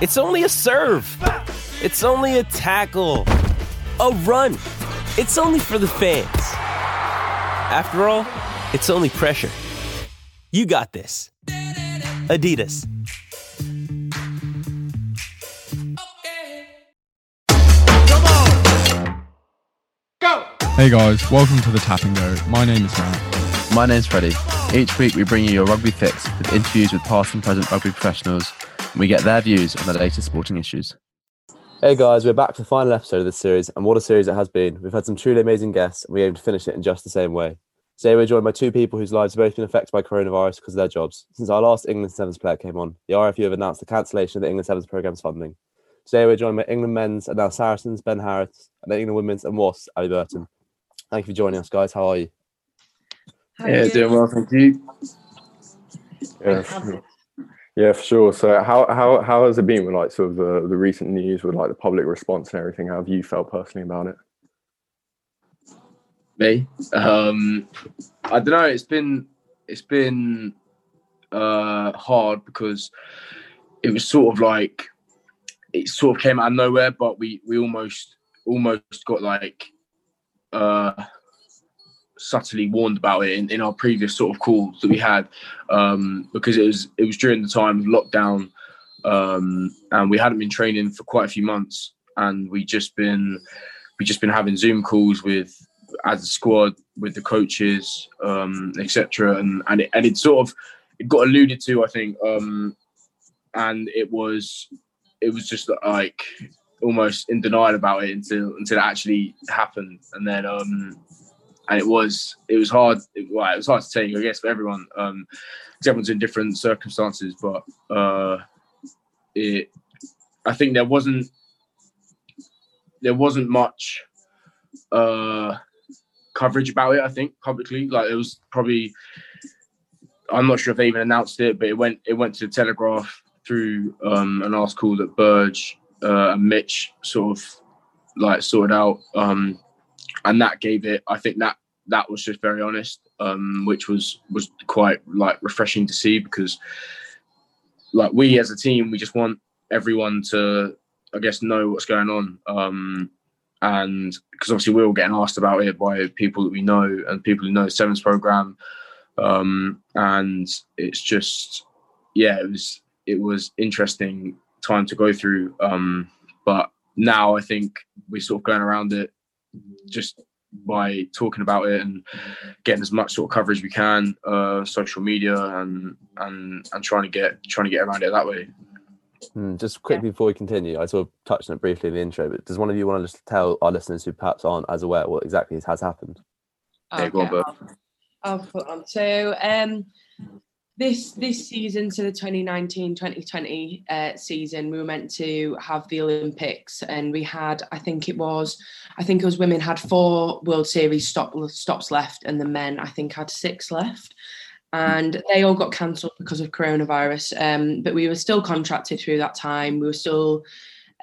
It's only a serve. It's only a tackle, a run. It's only for the fans. After all, it's only pressure. You got this. Adidas. Hey guys, welcome to the Tap and Go. My name is Matt. My name's Freddie. Each week we bring you your rugby fix with interviews with past and present rugby professionals, and we get their views on the latest sporting issues. Hey guys, we're back for the final episode of this series, and what a series it has been. We've had some truly amazing guests, and we aim to finish it in just the same way. Today we're joined by two people whose lives have both been affected by coronavirus because of their jobs. Since our last England Sevens player came on, the RFU have announced the cancellation of the England Sevens programme's funding. Today we're joined by England men's and now Saracens, Ben Harris, and England women's and WAS, Abi Burton. Thank you for joining us, guys. How are you? Yeah, doing well, thank you. Yeah, for- yeah, for sure. So, how how how has it been with like sort of the, the recent news with like the public response and everything? How have you felt personally about it? Me. Um, I don't know. It's been it's been uh, hard because it was sort of like it sort of came out of nowhere, but we we almost almost got like uh, subtly warned about it in, in our previous sort of calls that we had um, because it was it was during the time of lockdown um, and we hadn't been training for quite a few months and we just been we just been having Zoom calls with as a squad with the coaches um, etc and and it, and it sort of it got alluded to I think um, and it was it was just like almost in denial about it until until it actually happened and then um and it was it was hard it, well, it was hard to take i guess for everyone. Um everyone's in different circumstances but uh it i think there wasn't there wasn't much uh coverage about it i think publicly. Like it was probably i'm not sure if they even announced it but it went it went to the telegraph through um an article that burge uh, and Mitch sort of like sorted out, um, and that gave it. I think that that was just very honest, um, which was was quite like refreshing to see because like we as a team, we just want everyone to, I guess, know what's going on, um, and because obviously we're all getting asked about it by people that we know and people who know sevens program, um, and it's just yeah, it was it was interesting time to go through. Um, but now I think we're sort of going around it just by talking about it and getting as much sort of coverage we can, uh, social media and and and trying to get trying to get around it that way. Hmm, just quickly before we continue, I sort of touched on it briefly in the intro, but does one of you want to just tell our listeners who perhaps aren't as aware what exactly has happened? Yeah, go on, I'll, I'll put on. So um, this this season, so the 2019-2020 uh, season, we were meant to have the Olympics, and we had, I think it was, I think it was women had four World Series stop stops left, and the men I think had six left. And they all got cancelled because of coronavirus. Um, but we were still contracted through that time. We were still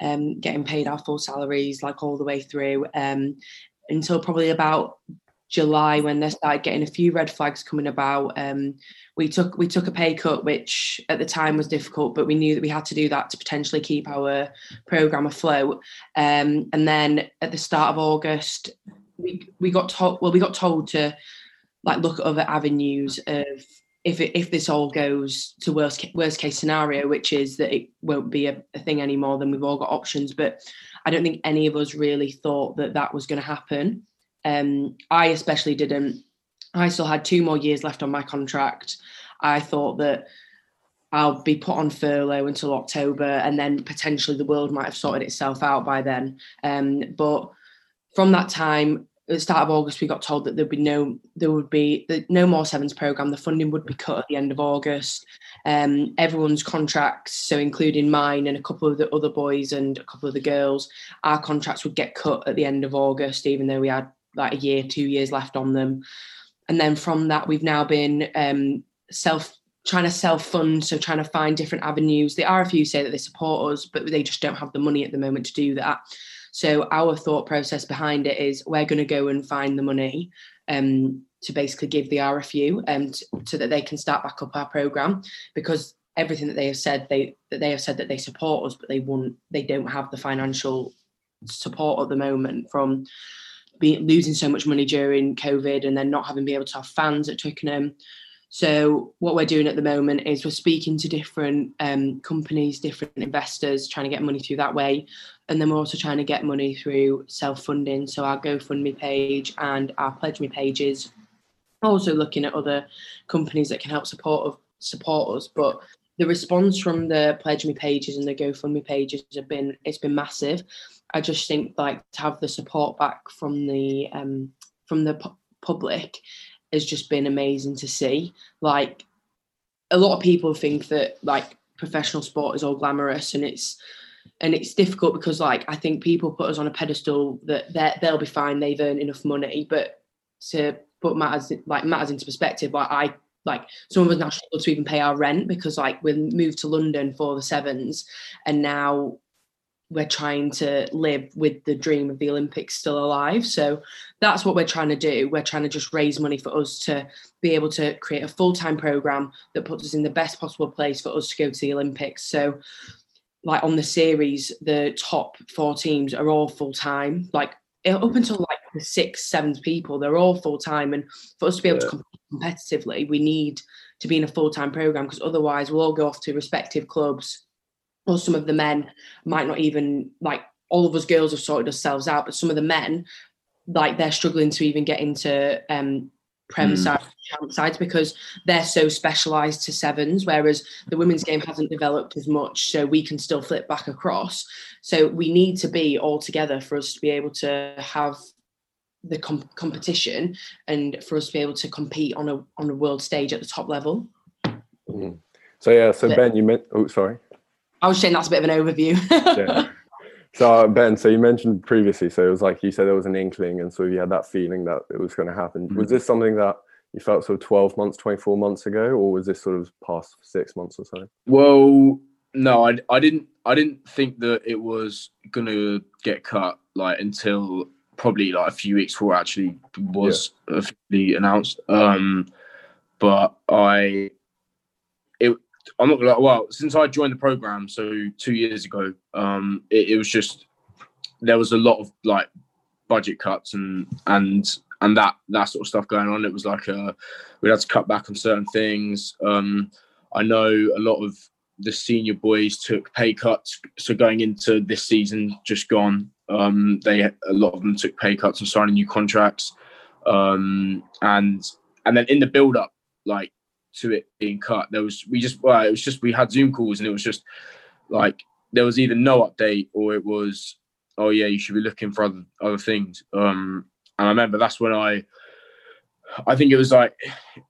um, getting paid our full salaries, like all the way through, um, until probably about July when they started getting a few red flags coming about. Um, we took we took a pay cut, which at the time was difficult, but we knew that we had to do that to potentially keep our program afloat. Um, and then at the start of August, we we got told well we got told to like look at other avenues of if it, if this all goes to worst worst case scenario, which is that it won't be a, a thing anymore, then we've all got options. But I don't think any of us really thought that that was going to happen. Um, I especially didn't. I still had two more years left on my contract. I thought that I'll be put on furlough until October, and then potentially the world might have sorted itself out by then. Um, but from that time, at the start of August, we got told that there'd be no, there would be no more sevens program. The funding would be cut at the end of August. Um, everyone's contracts, so including mine and a couple of the other boys and a couple of the girls, our contracts would get cut at the end of August, even though we had like a year, two years left on them. And then from that, we've now been um, self trying to self fund, so trying to find different avenues. The RFU say that they support us, but they just don't have the money at the moment to do that. So our thought process behind it is we're going to go and find the money um, to basically give the RFU and um, so that they can start back up our program because everything that they have said they that they have said that they support us, but they won't they don't have the financial support at the moment from losing so much money during COVID and then not having been able to have fans at Twickenham. So what we're doing at the moment is we're speaking to different um, companies, different investors, trying to get money through that way, and then we're also trying to get money through self-funding. So our GoFundMe page and our Pledge Me pages. Also looking at other companies that can help support support us, but the response from the Pledge Me pages and the GoFundMe pages have been it's been massive. I just think like to have the support back from the um, from the pu- public has just been amazing to see. Like a lot of people think that like professional sport is all glamorous and it's and it's difficult because like I think people put us on a pedestal that they they'll be fine, they've earned enough money, but to put matters like matters into perspective, like I like some of us now struggle to even pay our rent because like we moved to London for the sevens and now we're trying to live with the dream of the Olympics still alive. So that's what we're trying to do. We're trying to just raise money for us to be able to create a full time program that puts us in the best possible place for us to go to the Olympics. So, like on the series, the top four teams are all full time. Like up until like the six, seventh people, they're all full time. And for us to be able yeah. to competitively, we need to be in a full time program because otherwise we'll all go off to respective clubs or some of the men might not even like all of us girls have sorted ourselves out, but some of the men like they're struggling to even get into um prem mm. sides because they're so specialized to sevens whereas the women's game hasn't developed as much so we can still flip back across so we need to be all together for us to be able to have the com- competition and for us to be able to compete on a on a world stage at the top level mm. so yeah so but, ben you meant oh sorry I was saying that's a bit of an overview. yeah. So uh, Ben, so you mentioned previously, so it was like you said there was an inkling, and so you had that feeling that it was going to happen. Mm-hmm. Was this something that you felt sort of twelve months, twenty four months ago, or was this sort of past six months or so? Well, no, I, I didn't I didn't think that it was going to get cut like until probably like a few weeks before actually was yeah. officially announced. Um, but I it, I'm not gonna well, since I joined the program, so two years ago, um, it, it was just there was a lot of like budget cuts and and and that that sort of stuff going on. It was like uh, we had to cut back on certain things. Um, I know a lot of the senior boys took pay cuts, so going into this season just gone, um, they a lot of them took pay cuts and signing new contracts, um, and and then in the build up, like to it being cut. There was we just well, it was just we had Zoom calls and it was just like there was either no update or it was oh yeah you should be looking for other other things. Um, and I remember that's when I I think it was like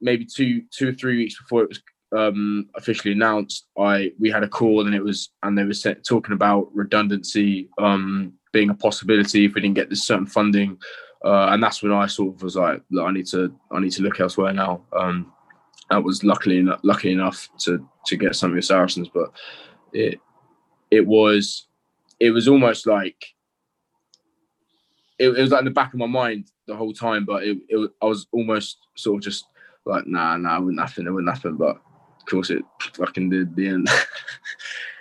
maybe two two or three weeks before it was um, officially announced. I we had a call and it was and they were set, talking about redundancy um, being a possibility if we didn't get this certain funding. Uh, and that's when I sort of was like, I need to, I need to look elsewhere now. Um, I was luckily lucky enough to to get some of your Saracens, but it it was it was almost like it, it, was like in the back of my mind the whole time, but it, it I was almost sort of just like nah nah it wouldn't happen it wouldn't happen, but of course it fucking did the end.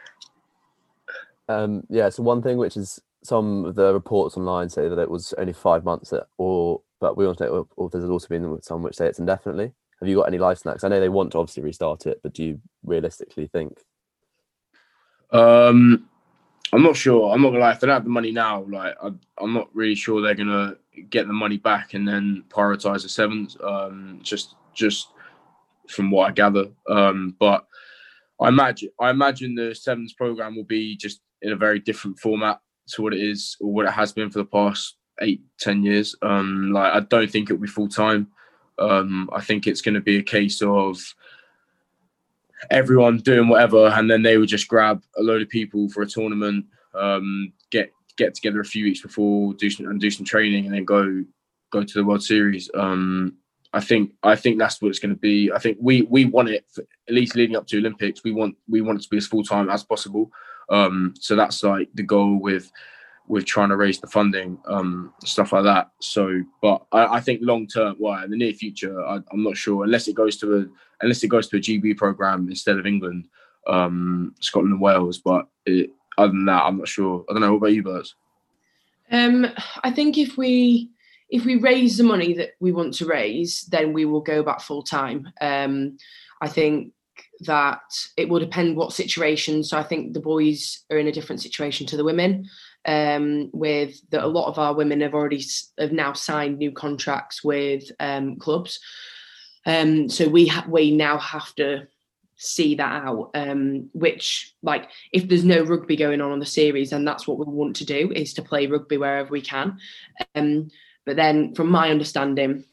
um, yeah, so one thing which is some of the reports online say that it was only five months, that, or but we also know, or there's also been some which say it's indefinitely. Have you got any life snacks? I know they want to obviously restart it, but do you realistically think? Um, I'm not sure. I'm not gonna lie. If they don't have the money now, like I, am not really sure they're gonna get the money back and then prioritize the sevens. Um, just just from what I gather. Um, but I imagine I imagine the sevens program will be just in a very different format to what it is or what it has been for the past eight ten years. Um, like I don't think it'll be full time. Um, I think it's going to be a case of everyone doing whatever, and then they would just grab a load of people for a tournament, um, get get together a few weeks before, do some and do some training, and then go go to the World Series. Um, I think I think that's what it's going to be. I think we we want it for, at least leading up to Olympics. We want we want it to be as full time as possible. Um, so that's like the goal with with trying to raise the funding, um, stuff like that. So, but I, I think long term, well, in the near future, I, am not sure unless it goes to a unless it goes to a GB program instead of England, um, Scotland and Wales. But it, other than that, I'm not sure. I don't know. What about you, Bert? Um, I think if we if we raise the money that we want to raise, then we will go back full time. Um, I think that it will depend what situation. So I think the boys are in a different situation to the women. Um, with that, a lot of our women have already have now signed new contracts with um, clubs. Um, so we ha- we now have to see that out. Um, which like if there's no rugby going on on the series, and that's what we want to do is to play rugby wherever we can. Um, but then, from my understanding,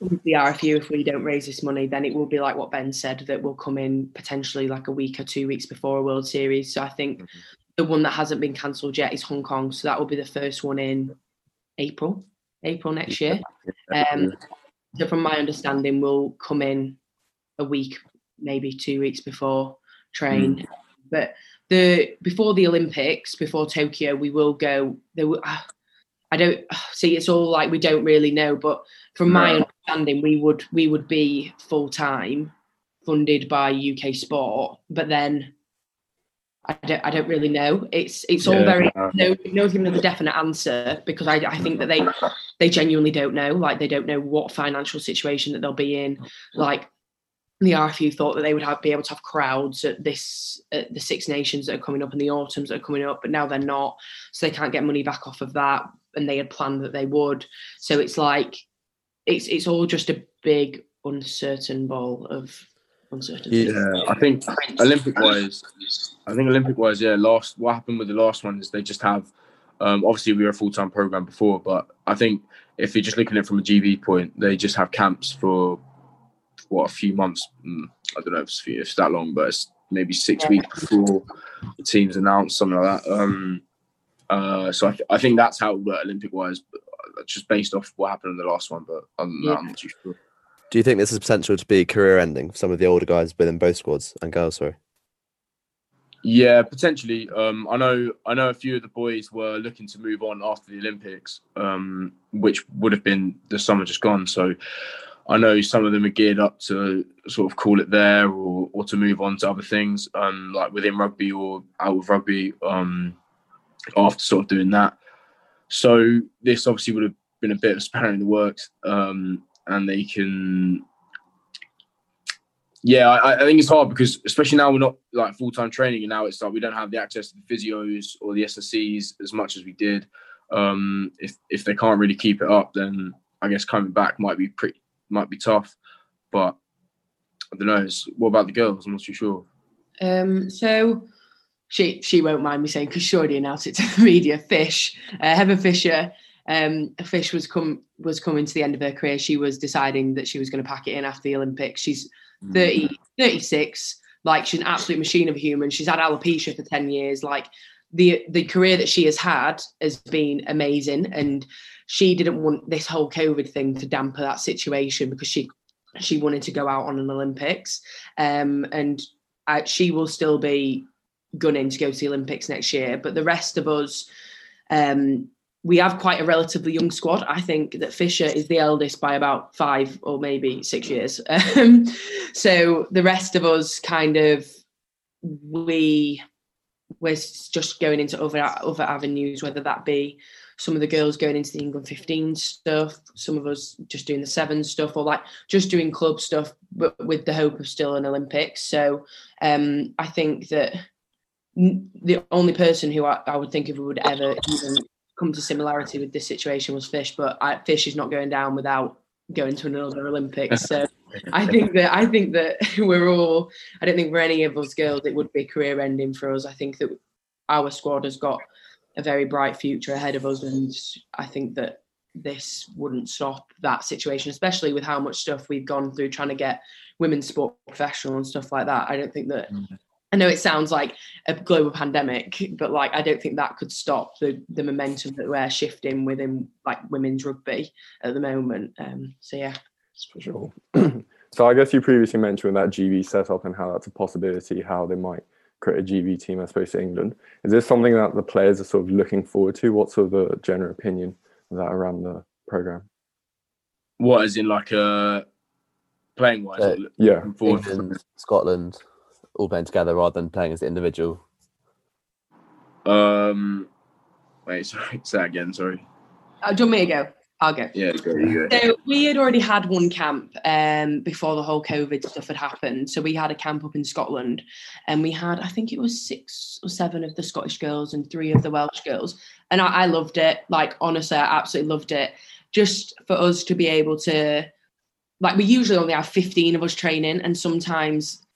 with the RFU, if we don't raise this money, then it will be like what Ben said that will come in potentially like a week or two weeks before a World Series. So I think mm-hmm. the one that hasn't been cancelled yet is Hong Kong. So that will be the first one in April, April next year. Um, so from my understanding, we'll come in a week, maybe two weeks before train. Mm. But the before the Olympics, before Tokyo, we will go. There, uh, I don't see. It's all like we don't really know. But from my understanding, we would we would be full time funded by UK Sport. But then I don't, I don't really know. It's it's all very no no giving a definite answer because I, I think that they they genuinely don't know. Like they don't know what financial situation that they'll be in. Like the RFU thought that they would have be able to have crowds at this at the Six Nations that are coming up in the autumns that are coming up, but now they're not, so they can't get money back off of that. And they had planned that they would. So it's like it's it's all just a big uncertain ball of uncertainty. Yeah, I think Olympic wise, I think Olympic wise, yeah. Last what happened with the last one is they just have. Um, obviously, we were a full time program before, but I think if you're just looking at it from a GB point, they just have camps for what a few months. Mm, I don't know if it's, if it's that long, but it's maybe six yeah. weeks before the teams announced something like that. Um, uh, so I, th- I think that's how it worked Olympic wise, just based off what happened in the last one. But than yeah. I'm not too sure. Do you think this is potential to be career ending for some of the older guys within both squads and girls? Sorry. Yeah, potentially. Um, I know. I know a few of the boys were looking to move on after the Olympics, um, which would have been the summer just gone. So, I know some of them are geared up to sort of call it there or, or to move on to other things, um, like within rugby or out of rugby um, after sort of doing that. So this obviously would have been a bit of spanner in the works, um, and they can. Yeah, I, I, think it's hard because especially now we're not like full time training, and now it's like we don't have the access to the physios or the SSCs as much as we did. Um, if if they can't really keep it up, then I guess coming back might be pretty might be tough. But I don't know. what about the girls? I'm not too sure. Um, so she she won't mind me saying because she already announced it to the media. Fish, uh, Heather Fisher. Um, Fish was come was coming to the end of her career. She was deciding that she was going to pack it in after the Olympics. She's hmm. 30, 36. Like she's an absolute machine of a human. She's had alopecia for 10 years. Like the the career that she has had has been amazing. And she didn't want this whole COVID thing to damper that situation because she she wanted to go out on an Olympics, um, and uh, she will still be gunning to go to the Olympics next year. But the rest of us, um, we have quite a relatively young squad. I think that Fisher is the eldest by about five or maybe six years. Um, so the rest of us kind of we we're just going into other other avenues, whether that be some of the girls going into the England 15 stuff, some of us just doing the seven stuff, or like just doing club stuff, but with the hope of still an Olympics. So um, I think that the only person who I, I, would think of who would ever even come to similarity with this situation was Fish, but I, Fish is not going down without going to another Olympics. So I think that I think that we're all. I don't think for any of us girls it would be career ending for us. I think that our squad has got a very bright future ahead of us, and I think that this wouldn't stop that situation, especially with how much stuff we've gone through trying to get women's sport professional and stuff like that. I don't think that mm-hmm. I know it sounds like a global pandemic, but like I don't think that could stop the the momentum that we're shifting within like women's rugby at the moment. Um, so yeah, for sure. so I guess you previously mentioned that GB setup and how that's a possibility, how they might create a GB team as opposed to England. Is this something that the players are sort of looking forward to? What's sort of the general opinion of that around the program? What is in like a uh, playing wise? Uh, yeah, England, Scotland all playing together rather than playing as an individual? Um, wait, sorry, say that again. Sorry. Uh, do you want me to go? I'll go. Yeah, go, you go. So we had already had one camp um, before the whole COVID stuff had happened. So we had a camp up in Scotland, and we had I think it was six or seven of the Scottish girls and three of the Welsh girls, and I, I loved it. Like honestly, I absolutely loved it. Just for us to be able to, like, we usually only have fifteen of us training, and sometimes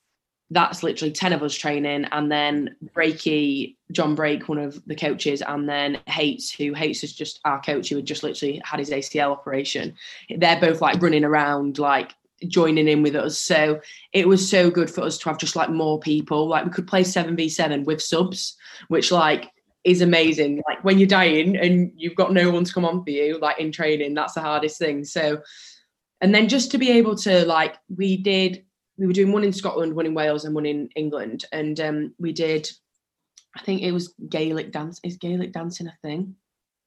that's literally 10 of us training and then Breaky, John Brake, one of the coaches, and then Hates, who Hates is just our coach who had just literally had his ACL operation. They're both like running around, like joining in with us. So it was so good for us to have just like more people. Like we could play 7v7 with subs, which like is amazing. Like when you're dying and you've got no one to come on for you, like in training, that's the hardest thing. So and then just to be able to like we did we were doing one in Scotland, one in Wales, and one in England. And um, we did, I think it was Gaelic dance. Is Gaelic dancing a thing?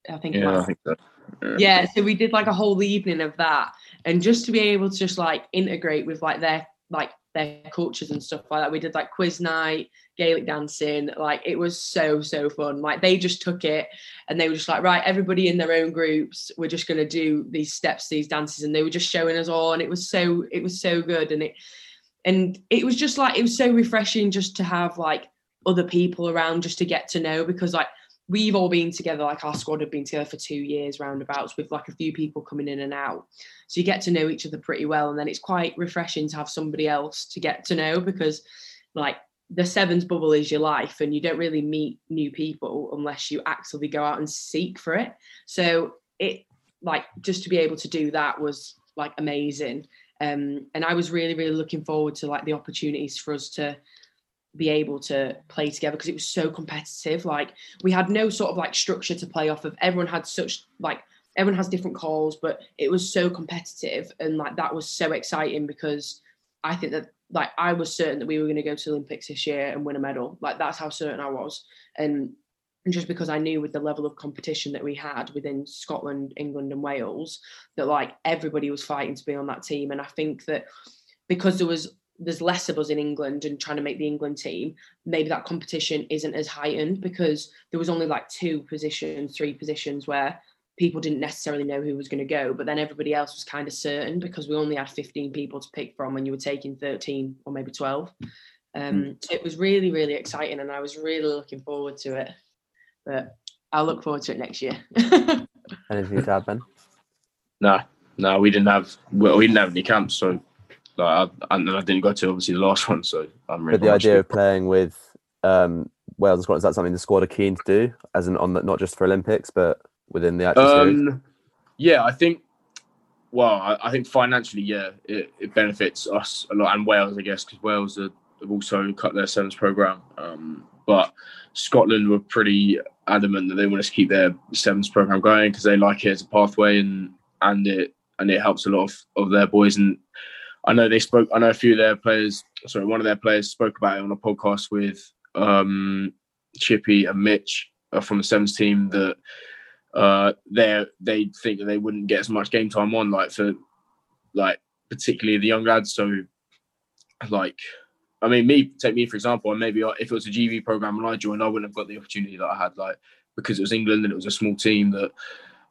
I think. Yeah, I think so. Yeah. yeah. So we did like a whole evening of that, and just to be able to just like integrate with like their like their cultures and stuff like that. We did like quiz night, Gaelic dancing. Like it was so so fun. Like they just took it and they were just like, right, everybody in their own groups, we're just gonna do these steps, these dances, and they were just showing us all, and it was so it was so good, and it and it was just like it was so refreshing just to have like other people around just to get to know because like we've all been together like our squad have been together for two years roundabouts with like a few people coming in and out. So you get to know each other pretty well and then it's quite refreshing to have somebody else to get to know because like the sevens bubble is your life and you don't really meet new people unless you actively go out and seek for it. So it like just to be able to do that was like amazing um, and I was really, really looking forward to like the opportunities for us to be able to play together because it was so competitive. Like we had no sort of like structure to play off of. Everyone had such like everyone has different calls, but it was so competitive and like that was so exciting because I think that like I was certain that we were going to go to Olympics this year and win a medal. Like that's how certain I was. And and just because I knew with the level of competition that we had within Scotland, England, and Wales, that like everybody was fighting to be on that team. And I think that because there was there's less of us in England and trying to make the England team, maybe that competition isn't as heightened because there was only like two positions, three positions where people didn't necessarily know who was going to go, but then everybody else was kind of certain because we only had 15 people to pick from and you were taking 13 or maybe 12. Um, mm. so it was really, really exciting and I was really looking forward to it but I'll look forward to it next year. Anything to add, Ben? No, no, we didn't have well, we didn't have any camps, so like, I, I didn't go to obviously the last one, so I'm really. But the idea of playing with um, Wales and Scotland is that something the squad are keen to do, as in on the, not just for Olympics, but within the actual um, series? Yeah, I think. Well, I, I think financially, yeah, it, it, benefits us a lot, and Wales, I guess, because Wales are, have also cut their sevens program. Um, but Scotland were pretty adamant that they want to keep their sevens program going because they like it as a pathway and and it and it helps a lot of, of their boys. And I know they spoke I know a few of their players sorry one of their players spoke about it on a podcast with um, Chippy and Mitch uh, from the sevens team that uh, they they think that they wouldn't get as much game time on like for like particularly the young lads. So like I mean, me take me for example, and maybe if it was a GB program when I joined, I wouldn't have got the opportunity that I had, like because it was England and it was a small team that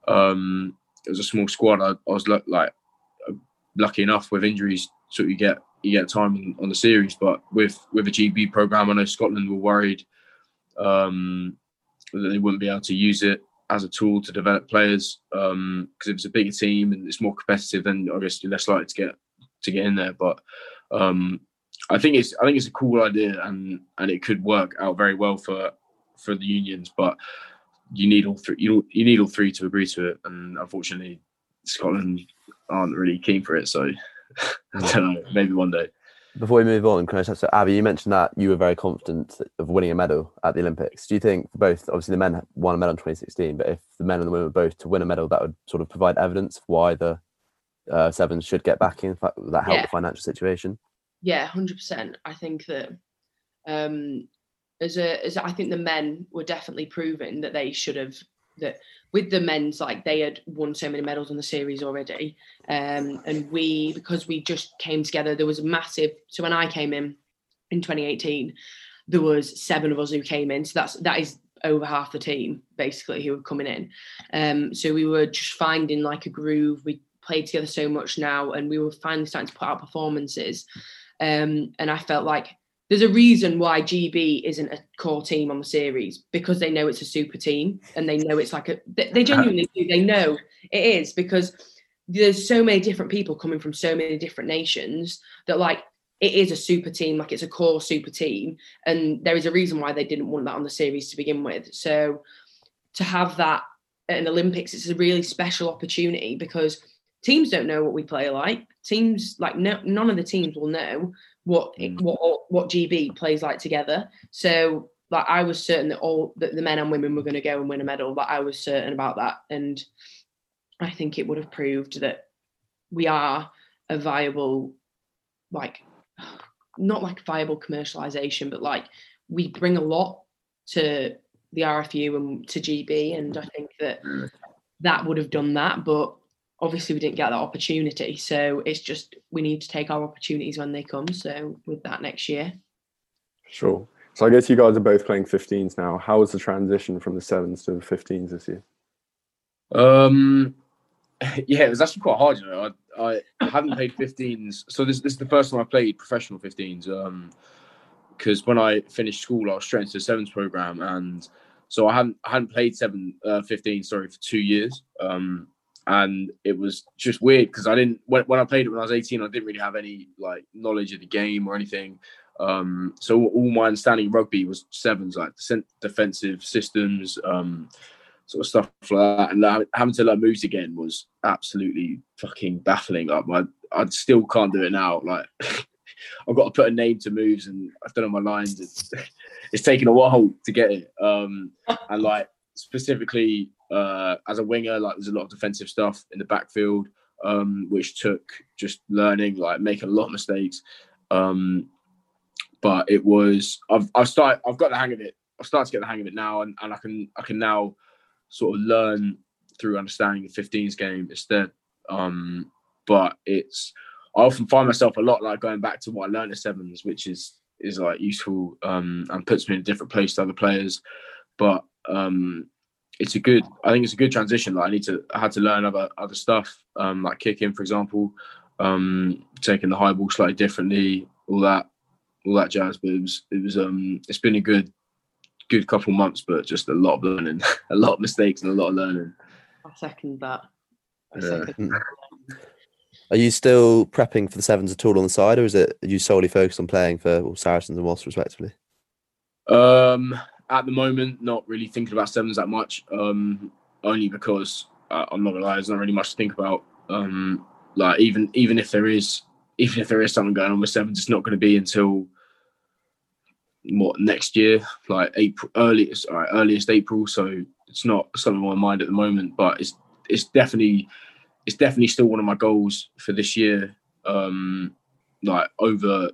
um, it was a small squad. I, I was like lucky enough with injuries, so you get you get time on the series. But with with a GB program, I know Scotland were worried um, that they wouldn't be able to use it as a tool to develop players because um, if it's a bigger team and it's more competitive, then obviously you're less likely to get to get in there. But um, I think it's I think it's a cool idea and and it could work out very well for for the unions. But you need all three you you need all three to agree to it, and unfortunately, Scotland aren't really keen for it. So I don't know, maybe one day. Before we move on, can I just so Abby, you mentioned that you were very confident of winning a medal at the Olympics. Do you think both, obviously the men won a medal in 2016, but if the men and the women were both to win a medal, that would sort of provide evidence of why the uh, Sevens should get back in, that help yeah. the financial situation? Yeah, 100%. I think that um, as a, as I think the men were definitely proving that they should have that with the men's like they had won so many medals in the series already um, and we because we just came together there was a massive so when i came in in 2018 there was seven of us who came in so that's that is over half the team basically who were coming in. Um, so we were just finding like a groove. We played together so much now and we were finally starting to put out performances um, and i felt like there's a reason why GB isn't a core team on the series because they know it's a super team and they know it's like a they genuinely do. They know it is because there's so many different people coming from so many different nations that like it is a super team like it's a core super team and there is a reason why they didn't want that on the series to begin with. So to have that at an olympics it's a really special opportunity because teams don't know what we play like teams like no, none of the teams will know what mm. what what GB plays like together. So like I was certain that all that the men and women were going to go and win a medal. But I was certain about that, and I think it would have proved that we are a viable, like not like viable commercialization, but like we bring a lot to the RFU and to GB, and I think that mm. that would have done that, but obviously we didn't get that opportunity. So it's just we need to take our opportunities when they come. So with that next year. Sure. So I guess you guys are both playing 15s now. How was the transition from the sevens to the 15s this year? Um, yeah, it was actually quite hard. You know, I, I haven't played 15s, so this, this is the first time I played professional 15s. Um, because when I finished school, I was straight into the sevens program, and so I hadn't I hadn't played seven uh, 15 sorry for two years. Um, and it was just weird because I didn't when, when I played it when I was 18 I didn't really have any like knowledge of the game or anything. Um, so all my understanding rugby was sevens like defensive systems um, sort of stuff like that. And having to learn moves again was absolutely fucking baffling. Like my I still can't do it now. Like I've got to put a name to moves and I've done on my lines. It's it's taken a while to get it. Um, and like specifically uh, as a winger, like there's a lot of defensive stuff in the backfield, um, which took just learning, like making a lot of mistakes. Um, but it was I've I've started I've got the hang of it. I've started to get the hang of it now, and, and I can I can now sort of learn through understanding the 15s game instead. Um, but it's I often find myself a lot like going back to what I learned at sevens, which is is like useful um, and puts me in a different place to other players. But um, it's a good. I think it's a good transition. Like I need to. I had to learn other other stuff, um, like kicking, for example, um, taking the high ball slightly differently, all that, all that jazz. But it was, it was, um, it's been a good, good couple months, but just a lot of learning, a lot of mistakes, and a lot of learning. I second that. I second that. Are you still prepping for the sevens at all on the side, or is it are you solely focused on playing for well, Saracens and Wasps respectively? Um, at the moment, not really thinking about sevens that much. Um, only because uh, I'm not gonna lie, there's not really much to think about. Um, like even even if there is even if there is something going on with sevens, it's not going to be until what next year, like April, earliest, right, earliest April. So it's not something on my mind at the moment, but it's it's definitely it's definitely still one of my goals for this year. Um, like over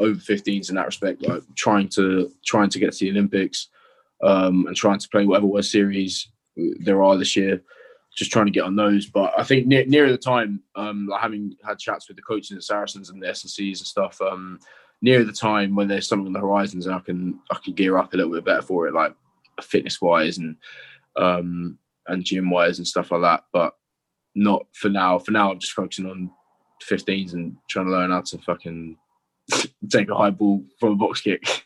over 15s in that respect, like trying to trying to get to the Olympics um, and trying to play whatever World Series there are this year. Just trying to get on those, but I think near, nearer the time, um, like having had chats with the coaches at Saracens and the S&Cs and stuff, um, near the time when there's something on the horizons, and I can I can gear up a little bit better for it, like fitness wise and um and gym wise and stuff like that. But not for now. For now, I'm just focusing on 15s and trying to learn how to fucking take a high ball from a box kick.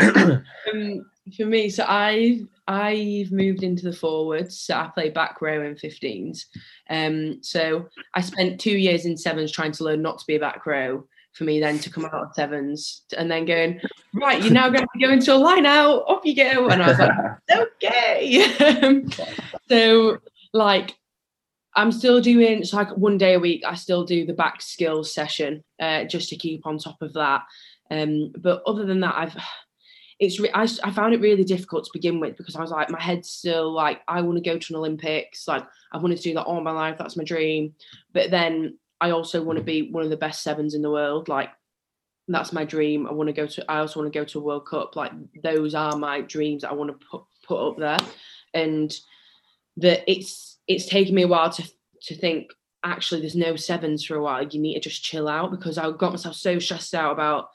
um, for me, so I I've moved into the forwards. So I play back row in 15s. Um, so I spent two years in sevens trying to learn not to be a back row. For me, then to come out of sevens and then going right, you're now going to go into a line out. Off you go, and I was like, okay. so like I'm still doing so like one day a week. I still do the back skills session uh, just to keep on top of that. Um, but other than that, I've it's re- I, I found it really difficult to begin with because I was like my head's still like I want to go to an Olympics. Like I wanted to do that all my life. That's my dream. But then I also want to be one of the best sevens in the world. Like that's my dream. I want to go to. I also want to go to a World Cup. Like those are my dreams. I want to put put up there, and that it's it's taken me a while to to think actually there's no sevens for a while you need to just chill out because i got myself so stressed out about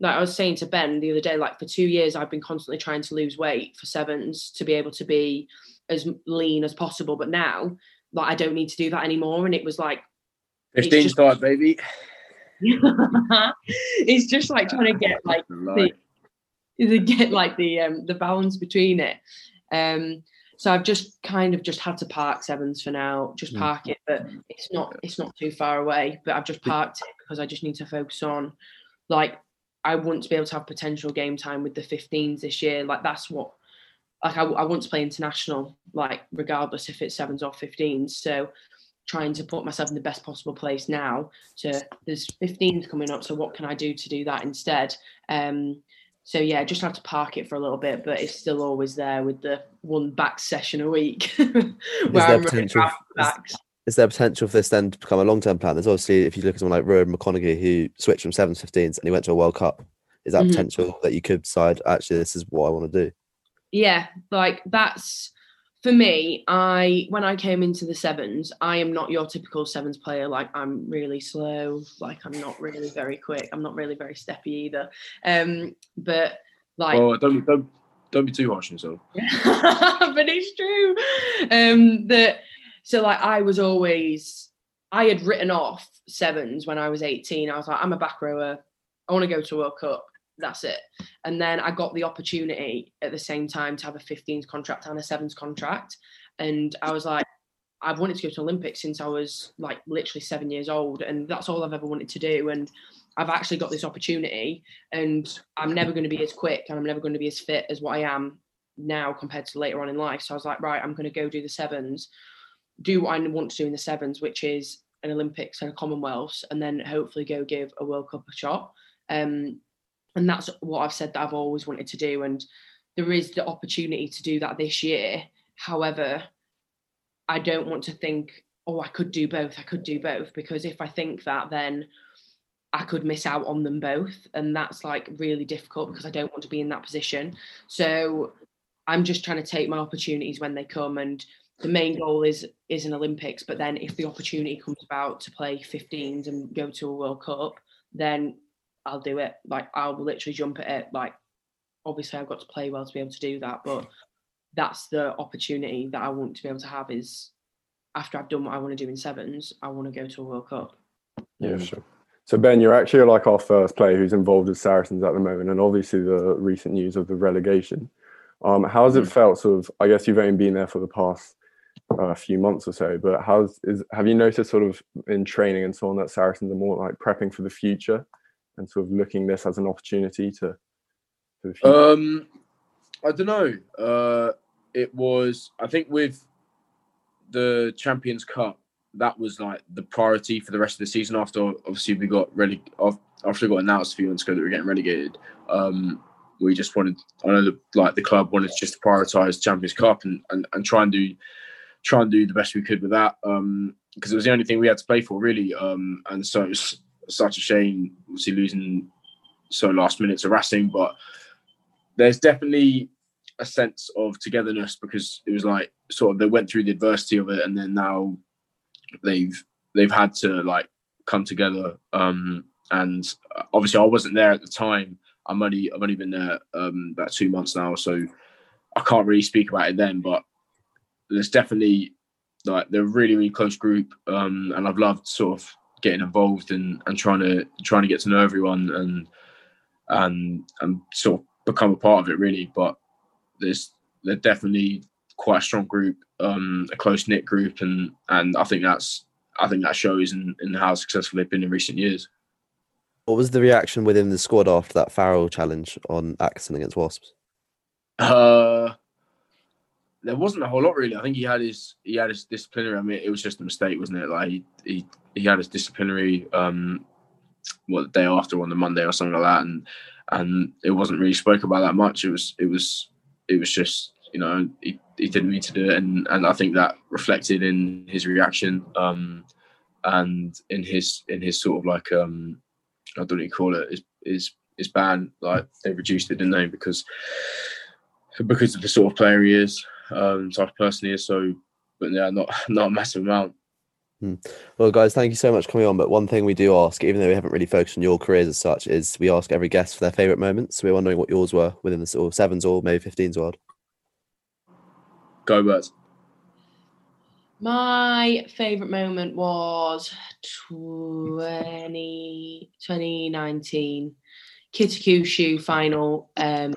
like i was saying to ben the other day like for two years i've been constantly trying to lose weight for sevens to be able to be as lean as possible. But now like i don't need to do that anymore. And it was like 15 just, start baby. It's just like trying to get like the, the get like the um the balance between it. Um so I've just kind of just had to park sevens for now, just hmm. park it, but it's not it's not too far away. But I've just parked it because I just need to focus on like I want to be able to have potential game time with the 15s this year. Like that's what like I, I want to play international, like regardless if it's sevens or 15s. So trying to put myself in the best possible place now to there's 15s coming up so what can i do to do that instead um so yeah, just have to park it for a little bit, but it's still always there with the one back session a week. where I'm potential, is, is, there potential for this then to become a long term plan? There's obviously if you look at someone like Ruaridh McConnochie who switched from sevens, 15s and he went to a World Cup. Is that mm-hmm. potential that you could decide actually this is what I want to do? Yeah, like that's for me, I when I came into the sevens, I am not your typical sevens player. Like I'm really slow. Like I'm not really very quick. I'm not really very steppy either. Um, but like, oh, don't don't don't be too harsh on yourself. but it's true. Um, that so like I was always I had written off sevens when I was 18. I was like, I'm a back rower. I want to go to World Cup that's it. And then I got the opportunity at the same time to have a 15s contract and a sevens contract. And I was like, I've wanted to go to Olympics since I was like literally seven years old, and that's all I've ever wanted to do. And I've actually got this opportunity, and I'm never going to be as quick and I'm never going to be as fit as what I am now compared to later on in life. So I was like, right, I'm going to go do the sevens, do what I want to do in the sevens, which is an Olympics and a Commonwealths, and then hopefully go give a World Cup a shot. Um, and that's what I've said that I've always wanted to do. And there is the opportunity to do that this year. However, I don't want to think, oh, I could do both. I could do both because if I think that, then I could miss out on them both, and that's like really difficult because I don't want to be in that position. So I'm just trying to take my opportunities when they come, and the main goal is is an Olympics. But then if the opportunity comes about to play 15s and go to a World Cup, then I'll do it. Like I'll literally jump at it. Like obviously I've got to play well to be able to do that, but that's the opportunity that I want to be able to have is after I've done what I want to do in sevens, I want to go to a World Cup. Yeah, sure. So Ben, you're actually like our first player who's involved with Saracens at the moment, and obviously the recent news of the relegation. Um, how has it mm. felt? Sort of, I guess you've only been there for the past uh, a few months or so, but how's is have you noticed sort of in training and so on that Saracens are more like prepping for the future and sort of looking this as an opportunity to? um, I don't know. Uh, it was I think with the Champions Cup that was like the priority for the rest of the season. After obviously we got ready after we got announced a few months ago that we are getting relegated. Um, we just wanted I know the, like the club wanted to just prioritize Champions Cup and, and, and try and do try and do the best we could with that because um, it was the only thing we had to play for really. Um, and so it was such a shame, obviously losing so last minute to Racing, but there's definitely a sense of togetherness because it was like sort of they went through the adversity of it and then now they've they've had to like come together um and obviously I wasn't there at the time. I'm only I've only been there um, about two months now, so I can't really speak about it then. But there's definitely like they're a really really close group, um, and I've loved sort of getting involved and and trying to trying to get to know everyone and and and sort of become a part of it really. But there's they're definitely quite a strong group, um, a close knit group, and and I think that's I think that shows in, in how successful they've been in recent years. What was the reaction within the squad after that Farrell challenge on Atkinson against Wasps? Uh, there wasn't a whole lot really. I think he had his he had his disciplinary. I mean, it was just a mistake, wasn't it? Like he he, he had his disciplinary um what the day after on the Monday or something like that, and and it wasn't really spoke about that much. It was it was it was just you know he, he didn't mean to do it, and and I think that reflected in his reaction um and in his in his sort of like um I don't know you call it his his his ban like they reduced it didn't they because because of the sort of player he is um, type of person he. So, but yeah, not not a massive amount. Hmm. Well, guys, thank you so much for coming on. But one thing we do ask, even though we haven't really focused on your careers as such, is we ask every guest for their favourite moments. So we're wondering what yours were within the sort of sevens or maybe 15s world. Go birds. My favourite moment was 20, 2019 Kitakyushu final. Um,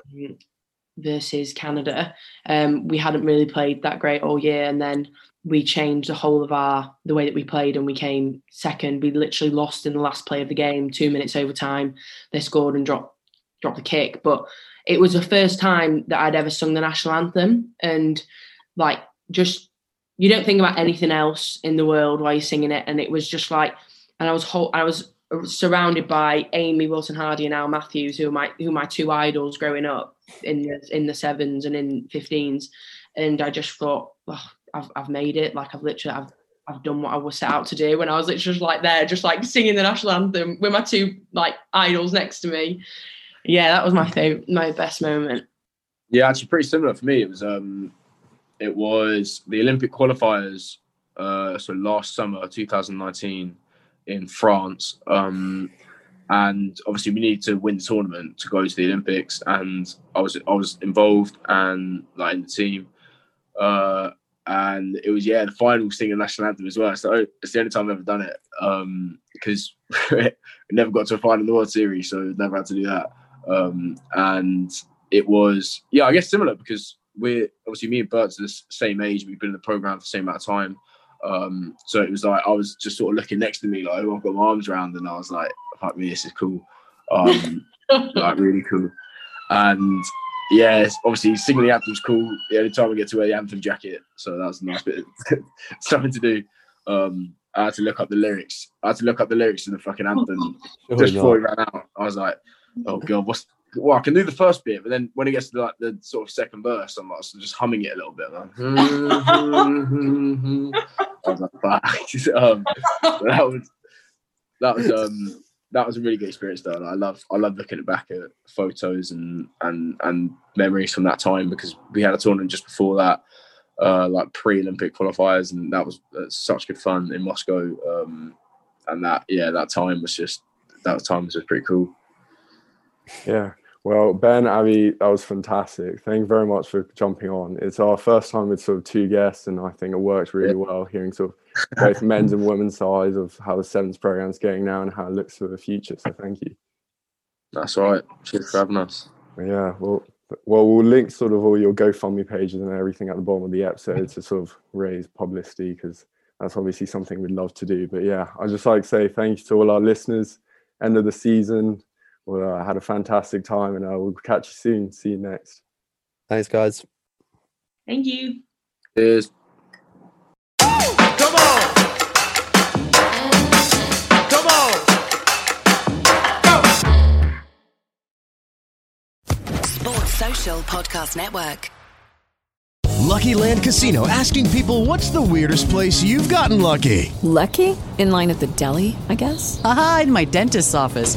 versus Canada. Um, we hadn't really played that great all year, and then we changed the whole of our the way that we played, and we came second. We literally lost in the last play of the game, two minutes overtime. They scored and dropped dropped the kick, but it was the first time that I'd ever sung the national anthem, and like just you don't think about anything else in the world while you're singing it, and it was just like, and I was whole, I was surrounded by Amy Wilson Hardy and Al Matthews, who are my who are my two idols growing up in the in the sevens and in fifteens, and I just thought, oh, I've I've made it. Like I've literally I've I've done what I was set out to do. And I was literally just like there, just like singing the national anthem with my two like idols next to me. Yeah, that was my favorite, my best moment. Yeah, actually, pretty similar for me. It was um, it was the Olympic qualifiers. Uh, so last summer, 2019 in France. Um, and obviously we needed to win the tournament to go to the Olympics. And I was I was involved and like in the team. Uh, and it was yeah the final singing national anthem as well. So it's the only time I've ever done it um, because we never got to a final in the World Series, so never had to do that. Um, and it was yeah I guess similar because we're obviously me and Bert's are the same age. We've been in the program for the same amount of time. Um, so it was like I was just sort of looking next to me, like I've got my arms around, and I was like, "Fuck me, this is cool." Um, like really cool. And yeah, obviously singing the anthem's cool. The only time we get to wear the anthem jacket, so that was a nice bit something to do. Um, I had to look up the lyrics. I had to look up the lyrics to the fucking anthem just before we ran out. I was like, "Oh god, what's well, I can do the first bit, but then when it gets to like the sort of second verse, I'm like just humming it a little bit. Um, that was that was um that was a really good experience though. I love I love looking back at photos and and and memories from that time because we had a tournament just before that, uh, like pre-Olympic qualifiers, and that was uh, such good fun in Moscow. Um, and that yeah, that time was just that time was just pretty cool. Yeah, well, Ben, Abi, that was fantastic. Thank you very much for jumping on. It's our first time with sort of two guests, and I think it worked really well hearing sort of both men's and women's sides of how the sevens program is going now and how it looks for the future. So thank you. That's all right. Cheers for having us. Yeah, well, well, we'll link sort of all your GoFundMe pages and everything at the bottom of the episode to sort of raise publicity because that's obviously something we'd love to do. But yeah, I'd just like to say thank you to all our listeners. End of the season, well, I had a fantastic time and I will catch you soon. See you next. Thanks, guys. Thank you. Cheers. Come on. Come on. Sports Social Podcast Network. Lucky Land Casino asking people what's the weirdest place you've gotten lucky? Lucky? In line at the deli, I guess? Aha, in my dentist's office.